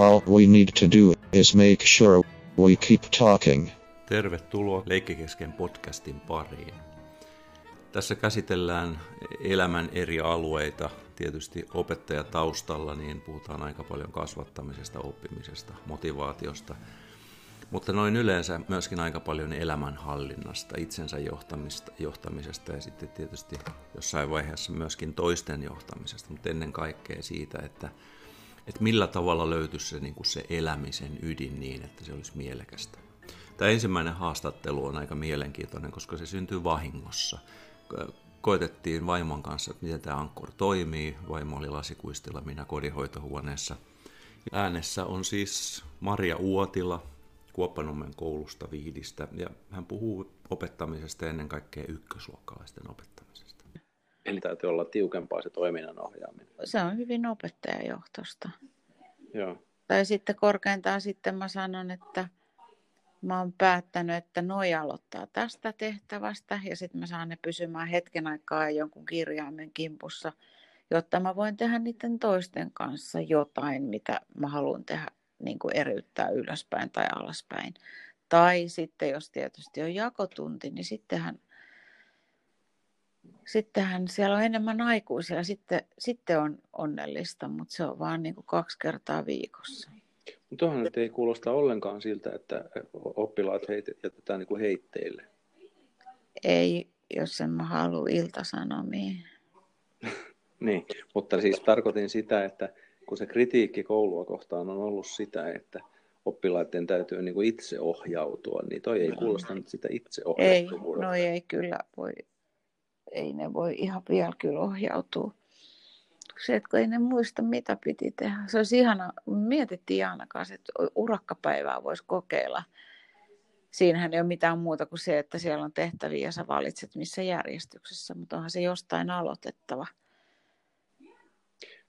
All we need to do is make sure we keep talking. Tervetuloa Leikkikesken podcastin pariin. Tässä käsitellään elämän eri alueita. Tietysti opettajataustalla niin puhutaan aika paljon kasvattamisesta, oppimisesta, motivaatiosta, mutta noin yleensä myöskin aika paljon elämänhallinnasta, itsensä johtamista, johtamisesta ja sitten tietysti jossain vaiheessa myöskin toisten johtamisesta, mutta ennen kaikkea siitä, että, että millä tavalla löytyisi se, niin kuin se elämisen ydin niin, että se olisi mielekästä. Tämä ensimmäinen haastattelu on aika mielenkiintoinen, koska se syntyy vahingossa. Koitettiin vaimon kanssa, että miten tämä ankkor toimii. Vaimo oli lasikuistilla, minä kodinhoitohuoneessa. Äänessä on siis Maria Uotila, Kuoppanummen koulusta Viidistä, ja hän puhuu opettamisesta ennen kaikkea ykkösluokkalaisten opettamisesta. Eli täytyy olla tiukempaa se toiminnan ohjaaminen. Se on hyvin opettajajohtosta. Joo. Tai sitten korkeintaan sitten mä sanon, että mä oon päättänyt, että noi aloittaa tästä tehtävästä ja sitten mä saan ne pysymään hetken aikaa jonkun kirjaimen kimpussa, jotta mä voin tehdä niiden toisten kanssa jotain, mitä mä haluan tehdä, niin kuin eriyttää ylöspäin tai alaspäin. Tai sitten jos tietysti on jakotunti, niin sittenhän, sittenhän siellä on enemmän aikuisia, sitten, sitten on onnellista, mutta se on vaan niin kuin kaksi kertaa viikossa. Mutta tuohon nyt ei kuulosta ollenkaan siltä, että oppilaat jätetään niin kuin heitteille. Ei, jos en mä halua iltasanomiin. niin, mutta siis tarkoitin sitä, että kun se kritiikki koulua kohtaan on ollut sitä, että oppilaiden täytyy niin kuin itse ohjautua, niin toi ei kuulosta nyt sitä itse Ei, no ei kyllä voi, ei ne voi ihan vielä kyllä ohjautua se, että kun ei ne muista, mitä piti tehdä. Se olisi ihana, mietittiin Jaana kanssa, että urakkapäivää voisi kokeilla. Siinähän ei ole mitään muuta kuin se, että siellä on tehtäviä ja sä valitset missä järjestyksessä, mutta onhan se jostain aloitettava.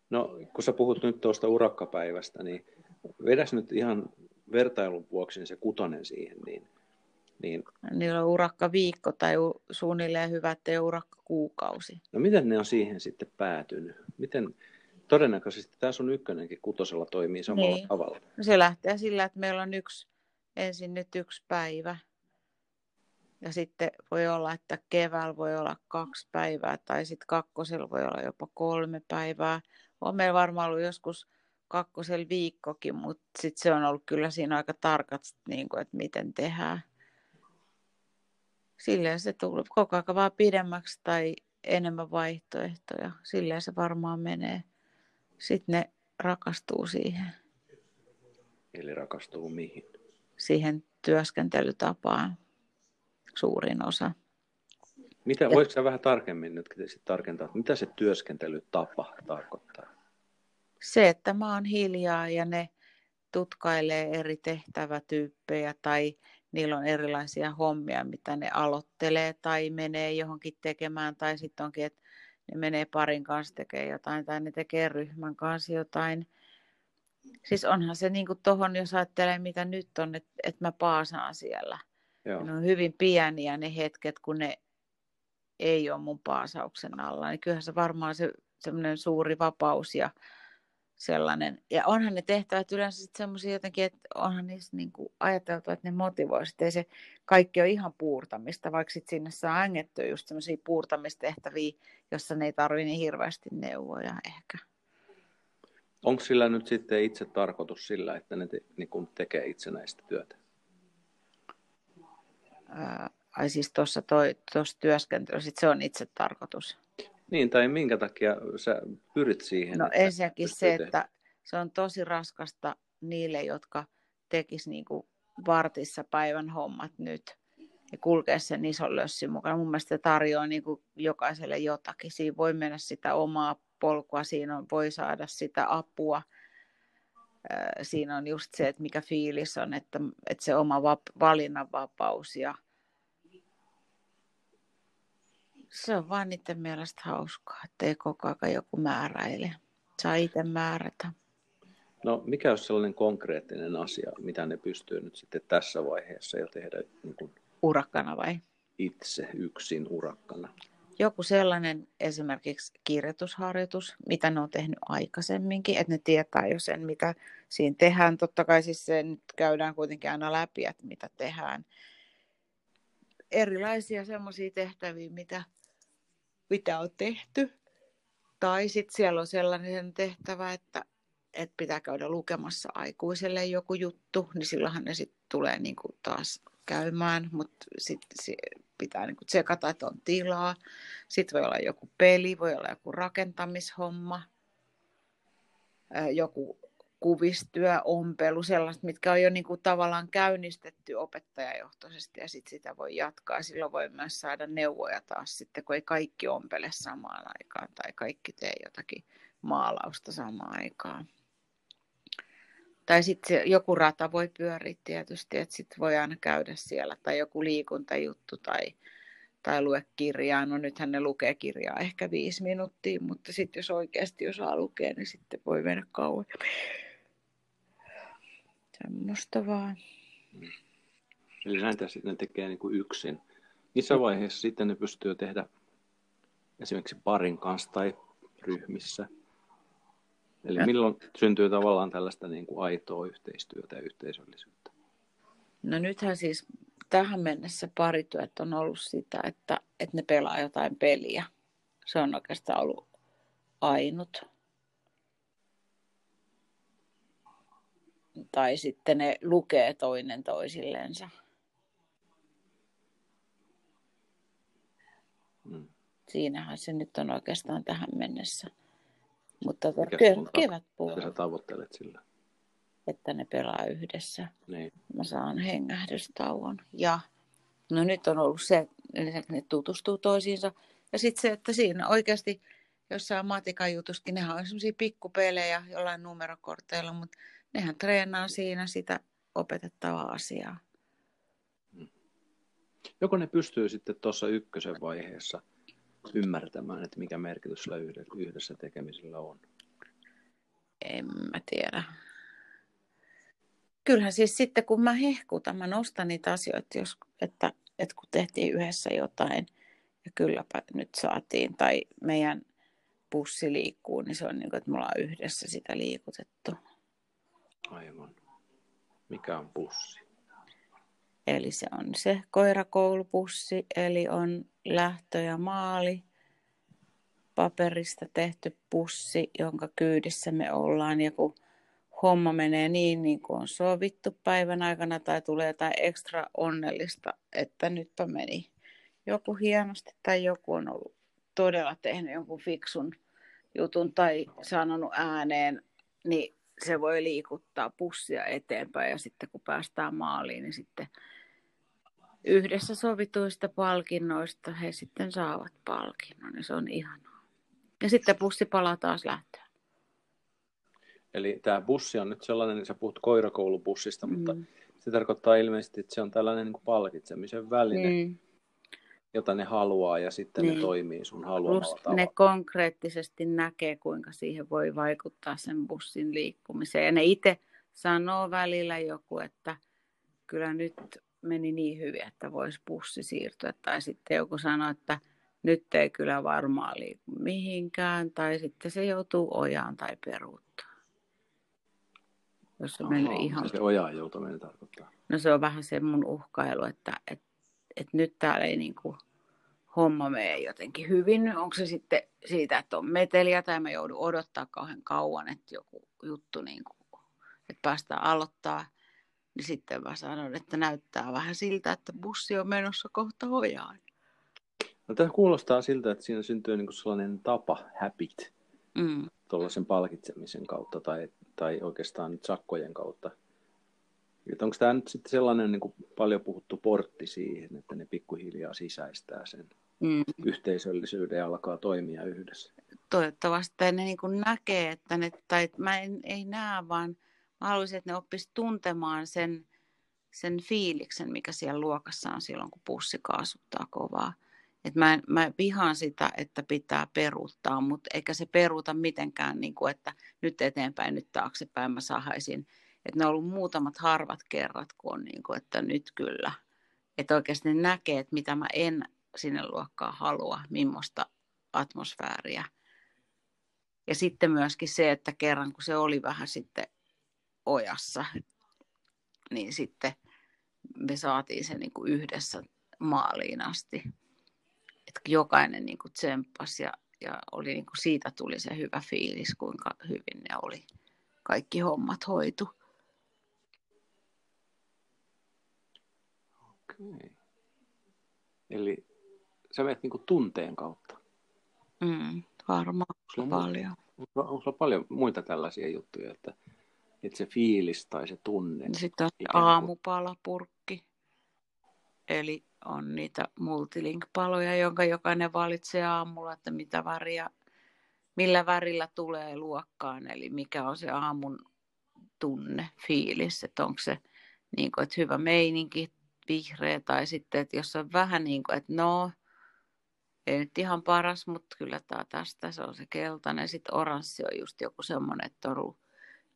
No, kun sä puhut nyt tuosta urakkapäivästä, niin vedäs nyt ihan vertailun vuoksi se kutonen siihen, niin niin. Niillä on urakka viikko tai suunnilleen hyvä, ettei urakka kuukausi. No miten ne on siihen sitten päätynyt? Miten, todennäköisesti tämä sun ykkönenkin kutosella toimii samalla niin. tavalla. No se lähtee sillä, että meillä on yksi, ensin nyt yksi päivä. Ja sitten voi olla, että keväällä voi olla kaksi päivää tai sitten kakkosella voi olla jopa kolme päivää. On meillä varmaan ollut joskus kakkosella viikkokin, mutta sitten se on ollut kyllä siinä aika tarkat, niin kuin, että miten tehdään silleen se tulee koko ajan vaan pidemmäksi tai enemmän vaihtoehtoja. Silleen se varmaan menee. Sitten ne rakastuu siihen. Eli rakastuu mihin? Siihen työskentelytapaan suurin osa. Mitä, ja... voitko vähän tarkemmin nyt tarkentaa, mitä se työskentelytapa tarkoittaa? Se, että mä oon hiljaa ja ne tutkailee eri tehtävätyyppejä tai niillä on erilaisia hommia, mitä ne aloittelee tai menee johonkin tekemään, tai sitten onkin, että ne menee parin kanssa tekemään jotain, tai ne tekee ryhmän kanssa jotain. Siis onhan se niin tuohon, jos ajattelee, mitä nyt on, että, että mä paasaan siellä. Joo. Ne on hyvin pieniä ne hetket, kun ne ei ole mun paasauksen alla. Niin kyllähän se varmaan se semmoinen suuri vapaus ja sellainen. Ja onhan ne tehtävät yleensä sitten semmoisia jotenkin, että onhan niissä niin kuin ajateltu, että ne motivoisivat. Ei se kaikki ole ihan puurtamista, vaikka sitten sinne saa ängettyä just semmoisia puurtamistehtäviä, jossa ne ei tarvitse niin hirveästi neuvoja ehkä. Onko sillä nyt sitten itse tarkoitus sillä, että ne te, niin tekee itsenäistä työtä? Ää, ai siis tuossa työskentelyssä, se on itse tarkoitus. Niin, tai minkä takia sä pyrit siihen? No ensinnäkin se, että se on tosi raskasta niille, jotka tekis niin kuin vartissa päivän hommat nyt ja kulkea sen ison lössin mukana. Mun mielestä tarjoaa niin kuin jokaiselle jotakin. Siinä voi mennä sitä omaa polkua, siinä on, voi saada sitä apua. Siinä on just se, että mikä fiilis on, että, että se oma valinnanvapaus ja se on vaan niiden mielestä hauskaa, että ei koko ajan joku määräile. Saa itse määrätä. No mikä on sellainen konkreettinen asia, mitä ne pystyy nyt sitten tässä vaiheessa jo tehdä? Niin kuin urakkana vai? Itse yksin urakkana. joku sellainen esimerkiksi kirjoitusharjoitus, mitä ne on tehnyt aikaisemminkin, että ne tietää jo sen, mitä siinä tehdään. Totta kai siis se nyt käydään kuitenkin aina läpi, että mitä tehdään. Erilaisia semmoisia tehtäviä, mitä, mitä on tehty. Tai sitten siellä on sellainen tehtävä, että, että pitää käydä lukemassa aikuiselle joku juttu, niin silloinhan ne sitten tulee niin kuin taas käymään, mutta sitten pitää niin kuin tsekata, että on tilaa. Sitten voi olla joku peli, voi olla joku rakentamishomma, joku kuvistyö, ompelu, sellaiset, mitkä on jo niin kuin tavallaan käynnistetty opettajajohtoisesti ja sitten sitä voi jatkaa. Silloin voi myös saada neuvoja taas sitten, kun ei kaikki ompele samaan aikaan tai kaikki tee jotakin maalausta samaan aikaan. Tai sitten joku rata voi pyöriä tietysti, että sitten voi aina käydä siellä, tai joku liikuntajuttu tai, tai lue kirjaa. No nythän ne lukee kirjaa ehkä viisi minuuttia, mutta sitten jos oikeasti osaa lukea, niin sitten voi mennä kauan. Semmoista vaan. Eli näitä sitten ne tekee niin kuin yksin. Missä vaiheessa sitten ne pystyy tehdä esimerkiksi parin kanssa tai ryhmissä? Eli milloin syntyy tavallaan tällaista niin kuin aitoa yhteistyötä ja yhteisöllisyyttä? No nythän siis tähän mennessä parityöt on ollut sitä, että, että ne pelaa jotain peliä. Se on oikeastaan ollut ainut. Tai sitten ne lukee toinen toisillensa. Hmm. Siinähän se nyt on oikeastaan tähän mennessä. Mutta kevät puolella. sä tavoittelet sillä? Että ne pelaa yhdessä. Niin. Mä saan hengähdystauon. Ja no nyt on ollut se, että ne tutustuu toisiinsa. Ja sitten se, että siinä oikeasti jossain matikan jutuskin, nehän on sellaisia pikkupelejä jollain numerokorteilla, mutta nehän treenaa siinä sitä opetettavaa asiaa. Joko ne pystyy sitten tuossa ykkösen vaiheessa ymmärtämään, että mikä merkitys sillä yhdessä tekemisellä on? En mä tiedä. Kyllähän siis sitten, kun mä hehkutan, mä nostan niitä asioita, jos, että, että kun tehtiin yhdessä jotain ja kylläpä nyt saatiin, tai meidän pussi liikkuu, niin se on niin kuin, että me ollaan yhdessä sitä liikutettu. Aivan. Mikä on pussi? Eli se on se koirakoulupussi, eli on lähtö ja maali, paperista tehty pussi, jonka kyydissä me ollaan. Ja kun homma menee niin, niin kuin on sovittu päivän aikana tai tulee jotain ekstra onnellista, että nytpä meni joku hienosti tai joku on ollut todella tehnyt jonkun fiksun jutun tai sanonut ääneen, niin se voi liikuttaa pussia eteenpäin ja sitten kun päästään maaliin, niin sitten yhdessä sovituista palkinnoista he sitten saavat palkinnon ja se on ihanaa. Ja sitten bussi palaa taas lähtöön. Eli tämä bussi on nyt sellainen, niin sä puhut koirakoulubussista, mm. mutta se tarkoittaa ilmeisesti, että se on tällainen niin kuin palkitsemisen väline, mm. Jota ne haluaa ja sitten niin. ne toimii sun haluamalla tavalla. ne konkreettisesti näkee, kuinka siihen voi vaikuttaa sen bussin liikkumiseen. Ja ne itse sanoo välillä joku, että kyllä nyt meni niin hyvin, että voisi bussi siirtyä. Tai sitten joku sanoi, että nyt ei kyllä varmaan liiku mihinkään. Tai sitten se joutuu ojaan tai peruuttaa. Jos se menee ihan... Se ojaan joutuminen tarkoittaa? No se on vähän se mun uhkailu, että, että, että nyt täällä ei niin kuin homma mene jotenkin hyvin. Onko se sitten siitä, että on meteliä tai mä joudun odottaa kauhean kauan, että joku juttu niin kuin, että päästään aloittaa niin sitten mä sanon, että näyttää vähän siltä, että bussi on menossa kohta hojaan. No, tämä kuulostaa siltä, että siinä syntyy niin sellainen tapa, habit, mm. tuollaisen palkitsemisen kautta tai, tai oikeastaan sakkojen kautta. Että onko tämä nyt sitten sellainen niin kuin paljon puhuttu portti siihen, että ne pikkuhiljaa sisäistää sen mm. yhteisöllisyyden ja alkaa toimia yhdessä? Toivottavasti ne niin kuin näkee, että ne, tai mä en, ei näe, vaan mä haluaisin, että ne oppis tuntemaan sen, sen fiiliksen, mikä siellä luokassa on silloin, kun pussi kaasuttaa kovaa. Et mä, mä vihaan sitä, että pitää peruuttaa, mutta eikä se peruuta mitenkään, niin kuin, että nyt eteenpäin, nyt taaksepäin mä sahaisin. Että ne on ollut muutamat harvat kerrat, kun on niin kuin, että nyt kyllä. Että oikeasti ne näkee, että mitä mä en sinne luokkaan halua, millaista atmosfääriä. Ja sitten myöskin se, että kerran kun se oli vähän sitten ojassa, niin sitten me saatiin se niin kuin yhdessä maaliin asti. Että jokainen niin kuin tsemppasi ja, ja oli niin kuin siitä tuli se hyvä fiilis, kuinka hyvin ne oli kaikki hommat hoitu. Okei. Eli sä menet niinku tunteen kautta. Mm, varmaan Onko paljon. Onko, onko sulla paljon muita tällaisia juttuja, että, että se fiilis tai se tunne? Sitten on aamupalapurkki. Eli on niitä multilink-paloja, jonka jokainen valitsee aamulla, että mitä väriä, millä värillä tulee luokkaan. Eli mikä on se aamun tunne, fiilis, että onko se niin kuin, että hyvä meininki, vihreä, tai sitten, että jos on vähän niin kuin, että no, ei nyt ihan paras, mutta kyllä tämä tästä, se on se keltainen. Sitten oranssi on just joku semmoinen, että on ollut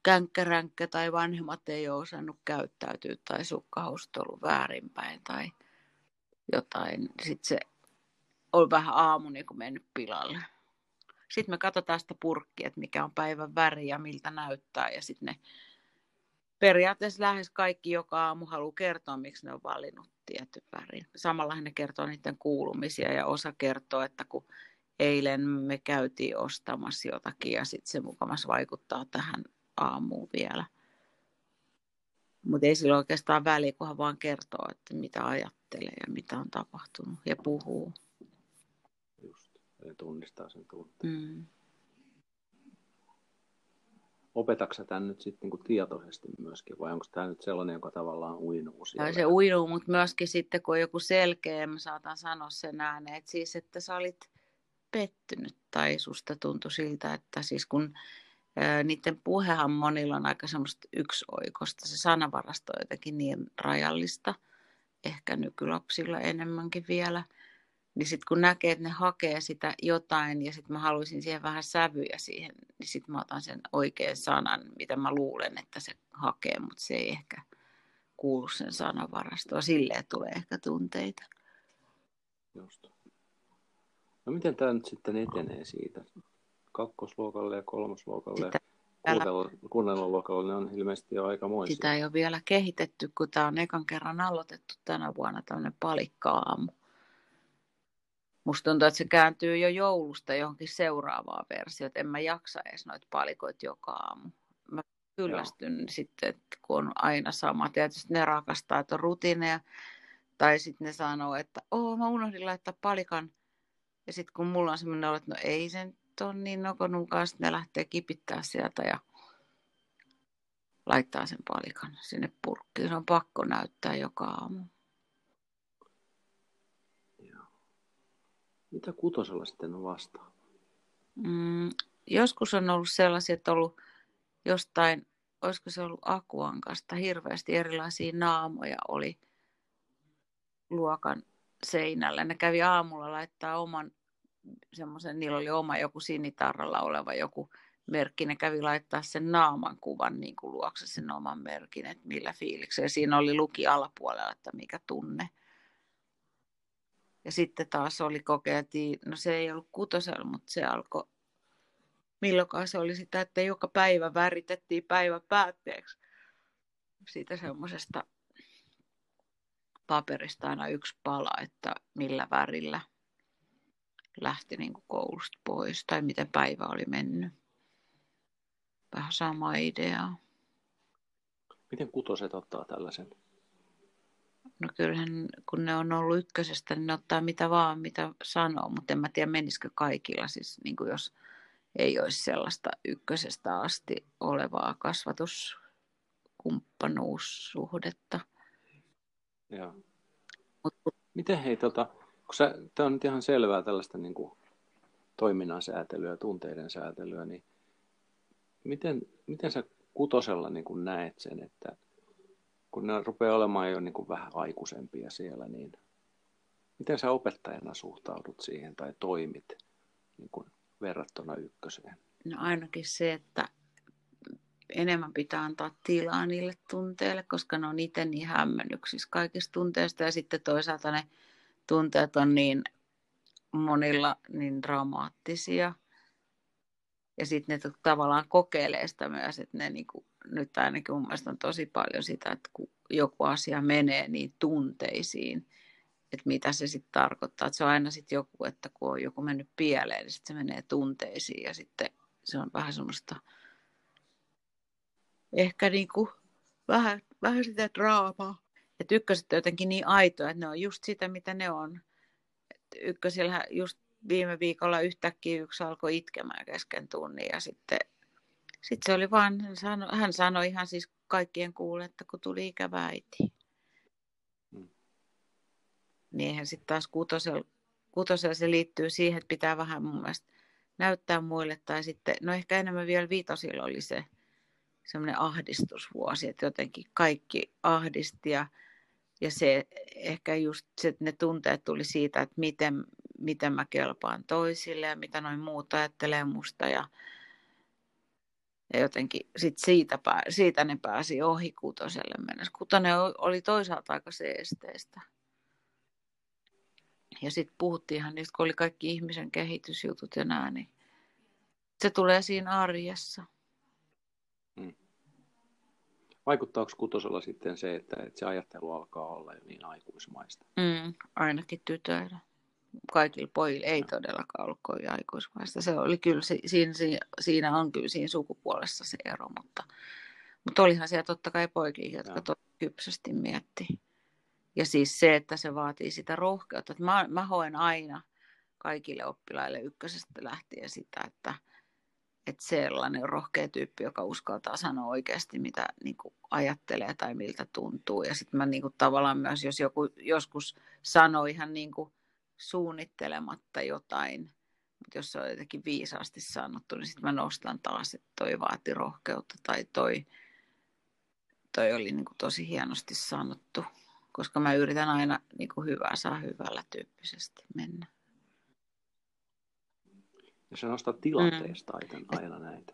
känkkäränkkä tai vanhemmat ei ole osannut käyttäytyä tai sukkahousut ollut väärinpäin tai jotain. Sitten se on vähän aamu niin kuin mennyt pilalle. Sitten me katsotaan sitä purkkia, että mikä on päivän väri ja miltä näyttää. Ja sitten ne periaatteessa lähes kaikki joka aamu haluaa kertoa, miksi ne on valinnut tietyn värin. Samalla ne kertoo niiden kuulumisia ja osa kertoo, että kun eilen me käytiin ostamassa jotakin ja sitten se mukamas vaikuttaa tähän aamuun vielä. Mutta ei sillä oikeastaan väliä, kunhan vaan kertoo, että mitä ajattelee ja mitä on tapahtunut ja puhuu. Just, eli tunnistaa sen tunteen. Mm. Opetatko tämän nyt sitten niinku tietoisesti myöskin, vai onko tämä nyt sellainen, joka tavallaan uinuu siellä? Se uinuu, mutta myöskin sitten, kun on joku selkeä, mä saatan sanoa sen ääneen, että siis, että sä olit pettynyt tai susta tuntui siltä, että siis kun ää, niiden puhehan monilla on aika semmoista yksioikosta, se sanavarasto on jotenkin niin rajallista, ehkä nykylapsilla enemmänkin vielä, niin sitten kun näkee, että ne hakee sitä jotain ja sitten mä haluaisin siihen vähän sävyjä siihen, niin sitten mä otan sen oikean sanan, mitä mä luulen, että se hakee, mutta se ei ehkä kuulu sen sanavarastoon. Silleen tulee ehkä tunteita. Just. No miten tämä nyt sitten etenee siitä? Kakkosluokalle ja kolmosluokalle Sitä ja vielä- kunnallisluokalle ne on ilmeisesti jo aikamoisia. Sitä ei ole vielä kehitetty, kun tämä on ekan kerran aloitettu tänä vuonna tämmöinen palikka-aamu. Musta tuntuu, että se kääntyy jo joulusta johonkin seuraavaan versioon. että En mä jaksa edes noita palikoita joka aamu. Mä kyllästyn sitten, että kun on aina sama. Tietysti ne rakastaa, että on rutiineja. Tai sitten ne sanoo, että oo, mä unohdin laittaa palikan. Ja sitten kun mulla on semmoinen olo, että no ei sen ole niin nokonukaan, sitten ne lähtee kipittää sieltä ja laittaa sen palikan sinne purkkiin. Se on pakko näyttää joka aamu. Mitä kutosella sitten on vastaan? Mm, joskus on ollut sellaisia, että ollut jostain, olisiko se ollut akuankasta, hirveästi erilaisia naamoja oli luokan seinällä. Ne kävi aamulla laittaa oman semmoisen, niillä oli oma joku sinitarralla oleva joku merkki. Ne kävi laittaa sen naaman kuvan niin kuin luokse sen oman merkin, että millä fiiliksellä. Siinä oli luki alapuolella, että mikä tunne. Ja sitten taas oli kokeiltiin, no se ei ollut kutosella, mutta se alkoi, milloinkaan se oli sitä, että joka päivä väritettiin päivän päätteeksi siitä semmoisesta paperista aina yksi pala, että millä värillä lähti niin kuin koulusta pois tai miten päivä oli mennyt. Vähän sama idea. Miten kutoset ottaa tällaisen? No kyllähän, kun ne on ollut ykkösestä, niin ne ottaa mitä vaan, mitä sanoo, mutta en mä tiedä menisikö kaikilla, siis niin kuin jos ei olisi sellaista ykkösestä asti olevaa kasvatuskumppanuussuhdetta. Joo. Mut, Miten hei, tota, kun sä, tämä on nyt ihan selvää tällaista niin kuin, toiminnan säätelyä ja tunteiden säätelyä, niin miten, miten sä kutosella niin kuin näet sen, että kun ne rupeaa olemaan jo niin kuin vähän aikuisempia siellä, niin miten sä opettajana suhtaudut siihen tai toimit niin kuin verrattuna ykköseen? no ainakin se, että enemmän pitää antaa tilaa niille tunteille, koska ne on itse niin hämmennyksissä kaikista tunteista ja sitten toisaalta ne tunteet on niin monilla niin dramaattisia. Ja sitten ne tavallaan kokeilee sitä myös, että ne niin kuin, nyt ainakin mun mielestä on tosi paljon sitä, että kun joku asia menee niin tunteisiin, että mitä se sitten tarkoittaa. Että se on aina sitten joku, että kun on joku mennyt pieleen, niin sitten se menee tunteisiin ja sitten se on vähän semmoista ehkä niin kuin vähän, vähän sitä draamaa. Että ykköset on jotenkin niin aitoja, että ne on just sitä, mitä ne on. Et ykkösillä just viime viikolla yhtäkkiä yksi alkoi itkemään kesken tunnin ja sitten sit se oli vaan, hän sanoi, hän sanoi ihan siis kaikkien kuulle, että kun tuli ikävä äiti. Mm. Niin eihän sitten taas kutosella, kutosella se liittyy siihen, että pitää vähän mun mielestä näyttää muille. Tai sitten, no ehkä enemmän vielä viitosilla oli se semmoinen ahdistusvuosi, että jotenkin kaikki ahdisti ja, ja se ehkä just se, että ne tunteet tuli siitä, että miten, miten mä kelpaan toisille ja mitä noin muut ajattelee musta ja, ja jotenkin sit siitä, pää, siitä ne pääsi ohi kutoselle mennessä. Kutonen oli toisaalta aika seesteistä. Ja sitten puhuttiinhan niistä, kun oli kaikki ihmisen kehitysjutut ja nää, niin se tulee siinä arjessa. Hmm. Vaikuttaako kutosella sitten se, että, että se ajattelu alkaa olla jo niin aikuismaista? Mm, ainakin tytöillä. Kaikilla pojilla ei todellakaan ollut kovin aikuismaista. Se oli kyllä, siinä, siinä on kyllä siinä sukupuolessa se ero, mutta, mutta olihan siellä totta kai poikia, jotka tosi kypsästi mietti. Ja siis se, että se vaatii sitä rohkeutta. Että mä, mä hoen aina kaikille oppilaille ykkösestä lähtien sitä, että, että sellainen rohkea tyyppi, joka uskaltaa sanoa oikeasti, mitä niin kuin ajattelee tai miltä tuntuu. Ja sitten mä niin kuin, tavallaan myös, jos joku joskus sanoo ihan niin kuin suunnittelematta jotain, mutta jos se on jotenkin viisaasti sanottu, niin sitten mä nostan taas, että toi vaati rohkeutta tai toi, toi oli niin kuin tosi hienosti sanottu, koska mä yritän aina niin kuin hyvää saa hyvällä tyyppisesti mennä. Ja se nostaa tilanteesta mm. aina näitä.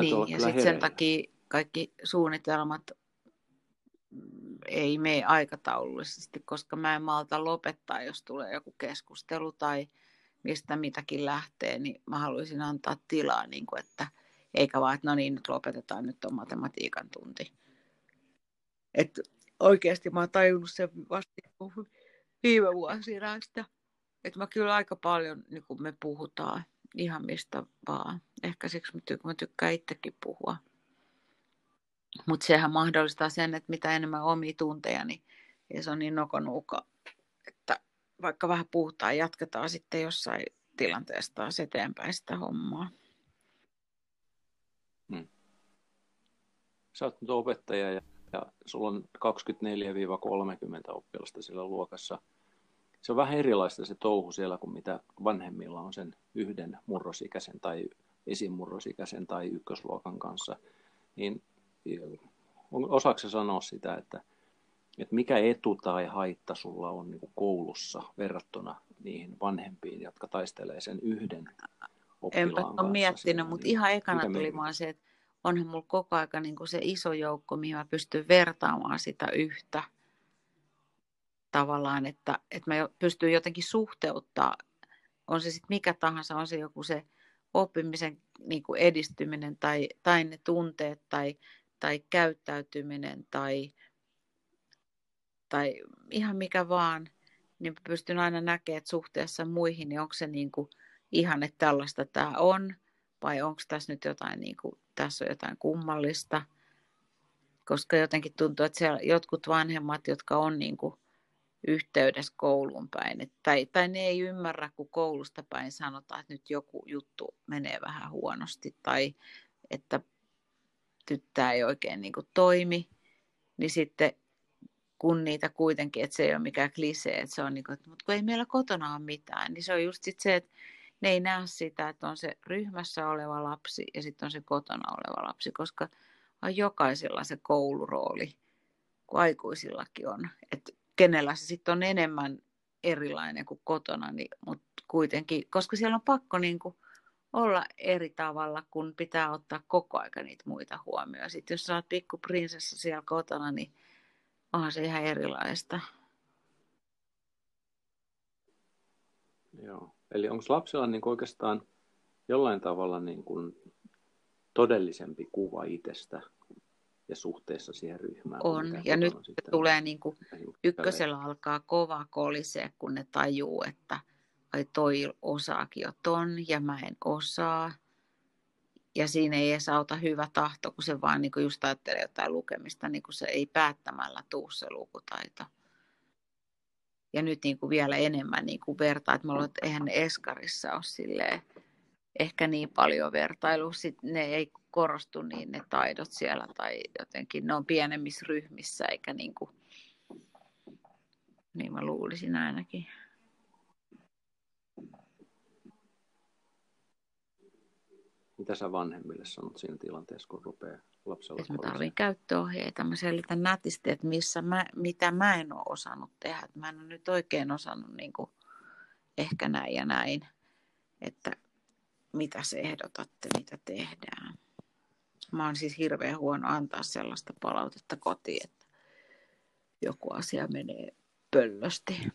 Niin, ja sitten sen takia kaikki suunnitelmat ei mene aikataulullisesti, koska mä en malta lopettaa, jos tulee joku keskustelu tai mistä mitäkin lähtee, niin mä haluaisin antaa tilaa, niin kuin, että eikä vaan, että no niin, nyt lopetetaan, nyt on matematiikan tunti. Et oikeasti mä oon tajunnut sen vasta viime vuosina, että, että mä kyllä aika paljon niin kuin me puhutaan ihan mistä vaan. Ehkä siksi mä tykkään itsekin puhua. Mutta sehän mahdollistaa sen, että mitä enemmän omia tunteja, niin se on niin nokonuuka, että vaikka vähän puhutaan, jatketaan sitten jossain tilanteessa taas eteenpäin sitä hommaa. Hmm. Sä oot nyt opettaja ja, ja sulla on 24-30 oppilasta siellä luokassa – se on vähän erilaista se touhu siellä kuin mitä vanhemmilla on sen yhden murrosikäisen tai esimurrosikäisen tai ykkösluokan kanssa. Niin osaako sanoa sitä, että, että mikä etu tai haitta sulla on niin koulussa verrattuna niihin vanhempiin, jotka taistelee sen yhden oppilaan Enpä ole miettinyt, mutta niin, ihan ekana tuli vaan se, että onhan mulla koko aika niin se iso joukko, mihin mä pystyn vertaamaan sitä yhtä tavallaan, että, että mä pystyn jotenkin suhteuttaa, on se sitten mikä tahansa, on se joku se oppimisen niin kuin edistyminen tai, tai ne tunteet tai, tai käyttäytyminen tai, tai ihan mikä vaan, niin pystyn aina näkemään, että suhteessa muihin, niin onko se niin kuin ihan, että tällaista tämä on, vai onko tässä nyt jotain, niin kuin, tässä on jotain kummallista, koska jotenkin tuntuu, että siellä jotkut vanhemmat, jotka on niin kuin yhteydessä kouluun päin. Et, tai, tai ne ei ymmärrä, kun koulusta päin sanotaan, että nyt joku juttu menee vähän huonosti tai että tyttää ei oikein niin kuin toimi, niin sitten kun niitä kuitenkin, että se ei ole mikään klisee, että se on niin kuin, että, mutta kun ei meillä kotona ole mitään, niin se on just sit se, että ne ei näe sitä, että on se ryhmässä oleva lapsi ja sitten on se kotona oleva lapsi, koska on jokaisella se koulurooli, kuin aikuisillakin on. Että kenellä se sitten on enemmän erilainen kuin kotona, niin, mutta kuitenkin, koska siellä on pakko niin kuin olla eri tavalla, kun pitää ottaa koko aika niitä muita huomioon. Sitten jos sä oot pikku prinsessa siellä kotona, niin onhan se ihan erilaista. Joo. Eli onko lapsella niin oikeastaan jollain tavalla niin kuin todellisempi kuva itsestä ja suhteessa siihen ryhmään? On, ja nyt tulee niin kuin, ykkösellä alkaa kova kolisee, kun ne tajuu, että ai toi osaakin jo ton ja mä en osaa. Ja siinä ei edes auta hyvä tahto, kun se vaan niin kuin just ajattelee jotain lukemista, niin kuin se ei päättämällä tuu se lukutaito. Ja nyt niin kuin vielä enemmän niin kuin vertaa, että ollaan, että eihän Eskarissa ole silleen, ehkä niin paljon vertailu, Sitten ne ei korostu niin ne taidot siellä tai jotenkin ne on pienemmissä ryhmissä eikä niin kuin, niin mä luulisin ainakin. Mitä sä vanhemmille sanot siinä tilanteessa, kun rupeaa lapsella Että mä tarvitsen käyttöohjeita. Mä selitän nätisti, että missä mä, mitä mä en ole osannut tehdä. Mä en ole nyt oikein osannut niin kuin, ehkä näin ja näin. Että mitä se ehdotatte, mitä tehdään. Mä oon siis hirveän huono antaa sellaista palautetta kotiin, että joku asia menee pöllösti.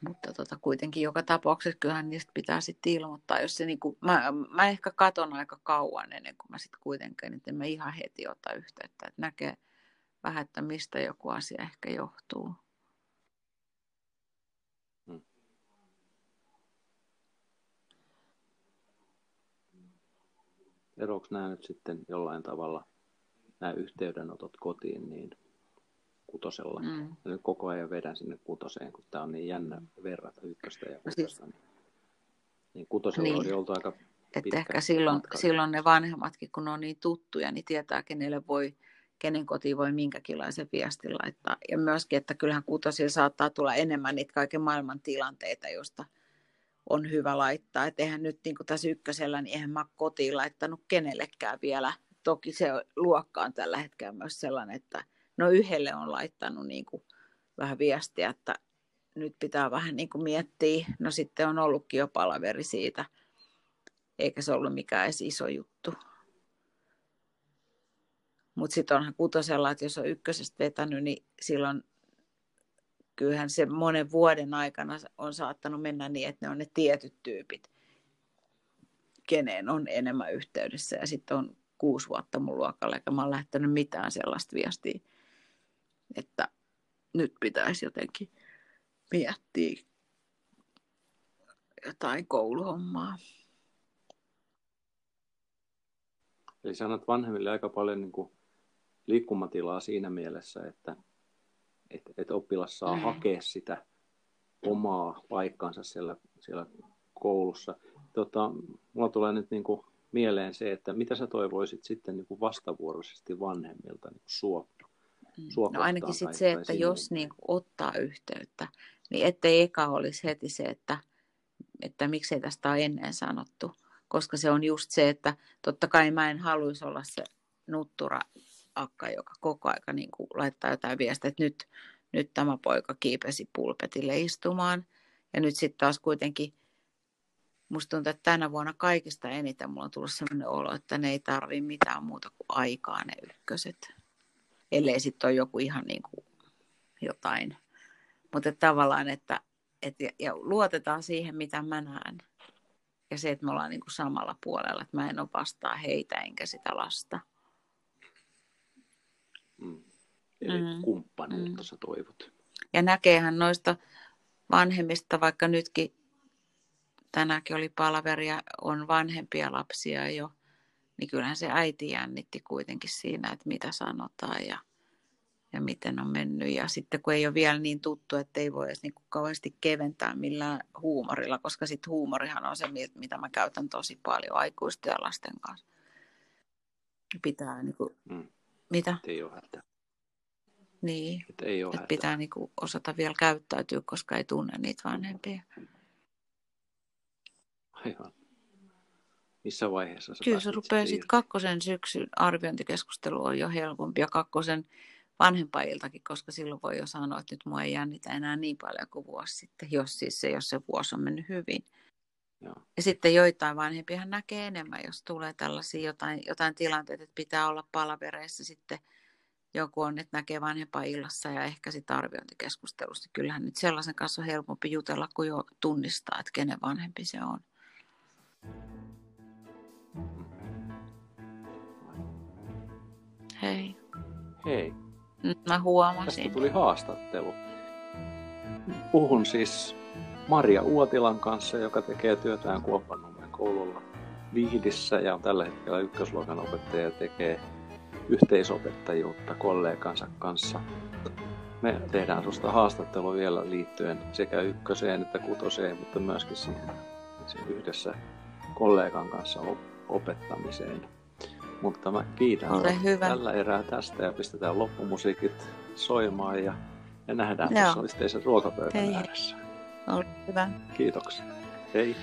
Mutta tota, kuitenkin joka tapauksessa kyllähän niistä pitää sitten ilmoittaa, jos se niinku, mä, mä, ehkä katon aika kauan ennen kuin mä sitten kuitenkin, että en mä ihan heti ota yhteyttä, että näkee vähän, että mistä joku asia ehkä johtuu. Hmm. Eroako nämä nyt sitten jollain tavalla, nämä yhteydenotot kotiin, niin kutosella. Mm. Ja nyt koko ajan vedän sinne kutoseen, kun tämä on niin jännä verrata ykköstä ja kutosta. Niin, niin kutosella niin. oli oltu aika että ehkä silloin, silloin ne vanhemmatkin, kun ne on niin tuttuja, niin tietää, kenelle voi, kenen kotiin voi minkäkinlaisen viestin laittaa. Ja myöskin, että kyllähän kutosilla saattaa tulla enemmän niitä kaiken maailman tilanteita, joista on hyvä laittaa. Että eihän nyt niin kuin tässä ykkösellä, niin eihän mä kotiin laittanut kenellekään vielä. Toki se luokka on tällä hetkellä myös sellainen, että no yhdelle on laittanut niin kuin vähän viestiä, että nyt pitää vähän niin kuin miettiä. No sitten on ollutkin jo palaveri siitä, eikä se ollut mikään edes iso juttu. Mutta sitten onhan kutosella, että jos on ykkösestä vetänyt, niin silloin kyllähän se monen vuoden aikana on saattanut mennä niin, että ne on ne tietyt tyypit, keneen on enemmän yhteydessä. Ja sitten on kuusi vuotta mun luokalla, eikä mä oon lähtenyt mitään sellaista viestiä että nyt pitäisi jotenkin miettiä jotain kouluhommaa. Eli sanot vanhemmille aika paljon niin kuin liikkumatilaa siinä mielessä, että, että, että oppilas saa mm. hakea sitä omaa paikkaansa siellä, siellä koulussa. Tota, mulla tulee nyt niin kuin mieleen se, että mitä sä toivoisit sitten niin kuin vastavuoroisesti vanhemmilta niin kuin Mm. No ainakin sit se, että jos niin ottaa yhteyttä, niin ettei eka olisi heti se, että, että miksei tästä ole ennen sanottu. Koska se on just se, että totta kai mä en haluaisi olla se nuttura akka, joka koko aika niin kuin laittaa jotain viestiä, että nyt, nyt tämä poika kiipesi pulpetille istumaan. Ja nyt sitten taas kuitenkin, musta tuntuu, että tänä vuonna kaikista eniten mulla on tullut sellainen olo, että ne ei tarvi mitään muuta kuin aikaa ne ykköset ellei sitten ole joku ihan niin kuin jotain. Mutta tavallaan, että et, ja luotetaan siihen, mitä mä näen. Ja se, että me ollaan niin kuin samalla puolella, että mä en ole vastaa heitä enkä sitä lasta. Mm. Eli mm. kumppanuutta mm. sä toivot. Ja näkeehän noista vanhemmista, vaikka nytkin tänäänkin oli palaveria, on vanhempia lapsia jo, niin kyllähän se äiti jännitti kuitenkin siinä, että mitä sanotaan ja, ja miten on mennyt. Ja sitten kun ei ole vielä niin tuttu, että ei voi edes niin kuin kauheasti keventää millään huumorilla, koska sitten huumorihan on se, mitä mä käytän tosi paljon aikuisten ja lasten kanssa. Pitää niin kuin, mm. mitä? Ei ole hätä. Niin, että ei ole että pitää niin kuin osata vielä käyttäytyä, koska ei tunne niitä vanhempia. Aivan. Missä vaiheessa sä Kyllä se rupeaa sitten kakkosen syksyn arviointikeskustelu on jo helpompi ja kakkosen vanhempailtakin, koska silloin voi jo sanoa, että nyt mua ei jännitä enää niin paljon kuin vuosi sitten, jos siis se, jos se vuosi on mennyt hyvin. Joo. Ja sitten joitain vanhempia näkee enemmän, jos tulee tällaisia jotain, jotain tilanteita, että pitää olla palavereissa sitten joku on, että näkee illassa ja ehkä sitten arviointikeskustelusta. Kyllähän nyt sellaisen kanssa on helpompi jutella, kuin jo tunnistaa, että kenen vanhempi se on. Hei. Mä huomasin. Tästä tuli haastattelu. Puhun siis Maria Uotilan kanssa, joka tekee työtään Kuopannummen koululla Vihdissä ja on tällä hetkellä ykkösluokan opettaja ja tekee yhteisopettajuutta kollegansa kanssa. Me tehdään susta haastattelu vielä liittyen sekä ykköseen että kutoseen, mutta myöskin siihen, siihen yhdessä kollegan kanssa opettamiseen. Mutta mä kiitän Ole hyvä. tällä erää tästä ja pistetään loppumusiikit soimaan ja, ja nähdään Joo. tuossa yhteisen ruokapöydän Hei. ääressä. Ole hyvä. Kiitoksia. Hei.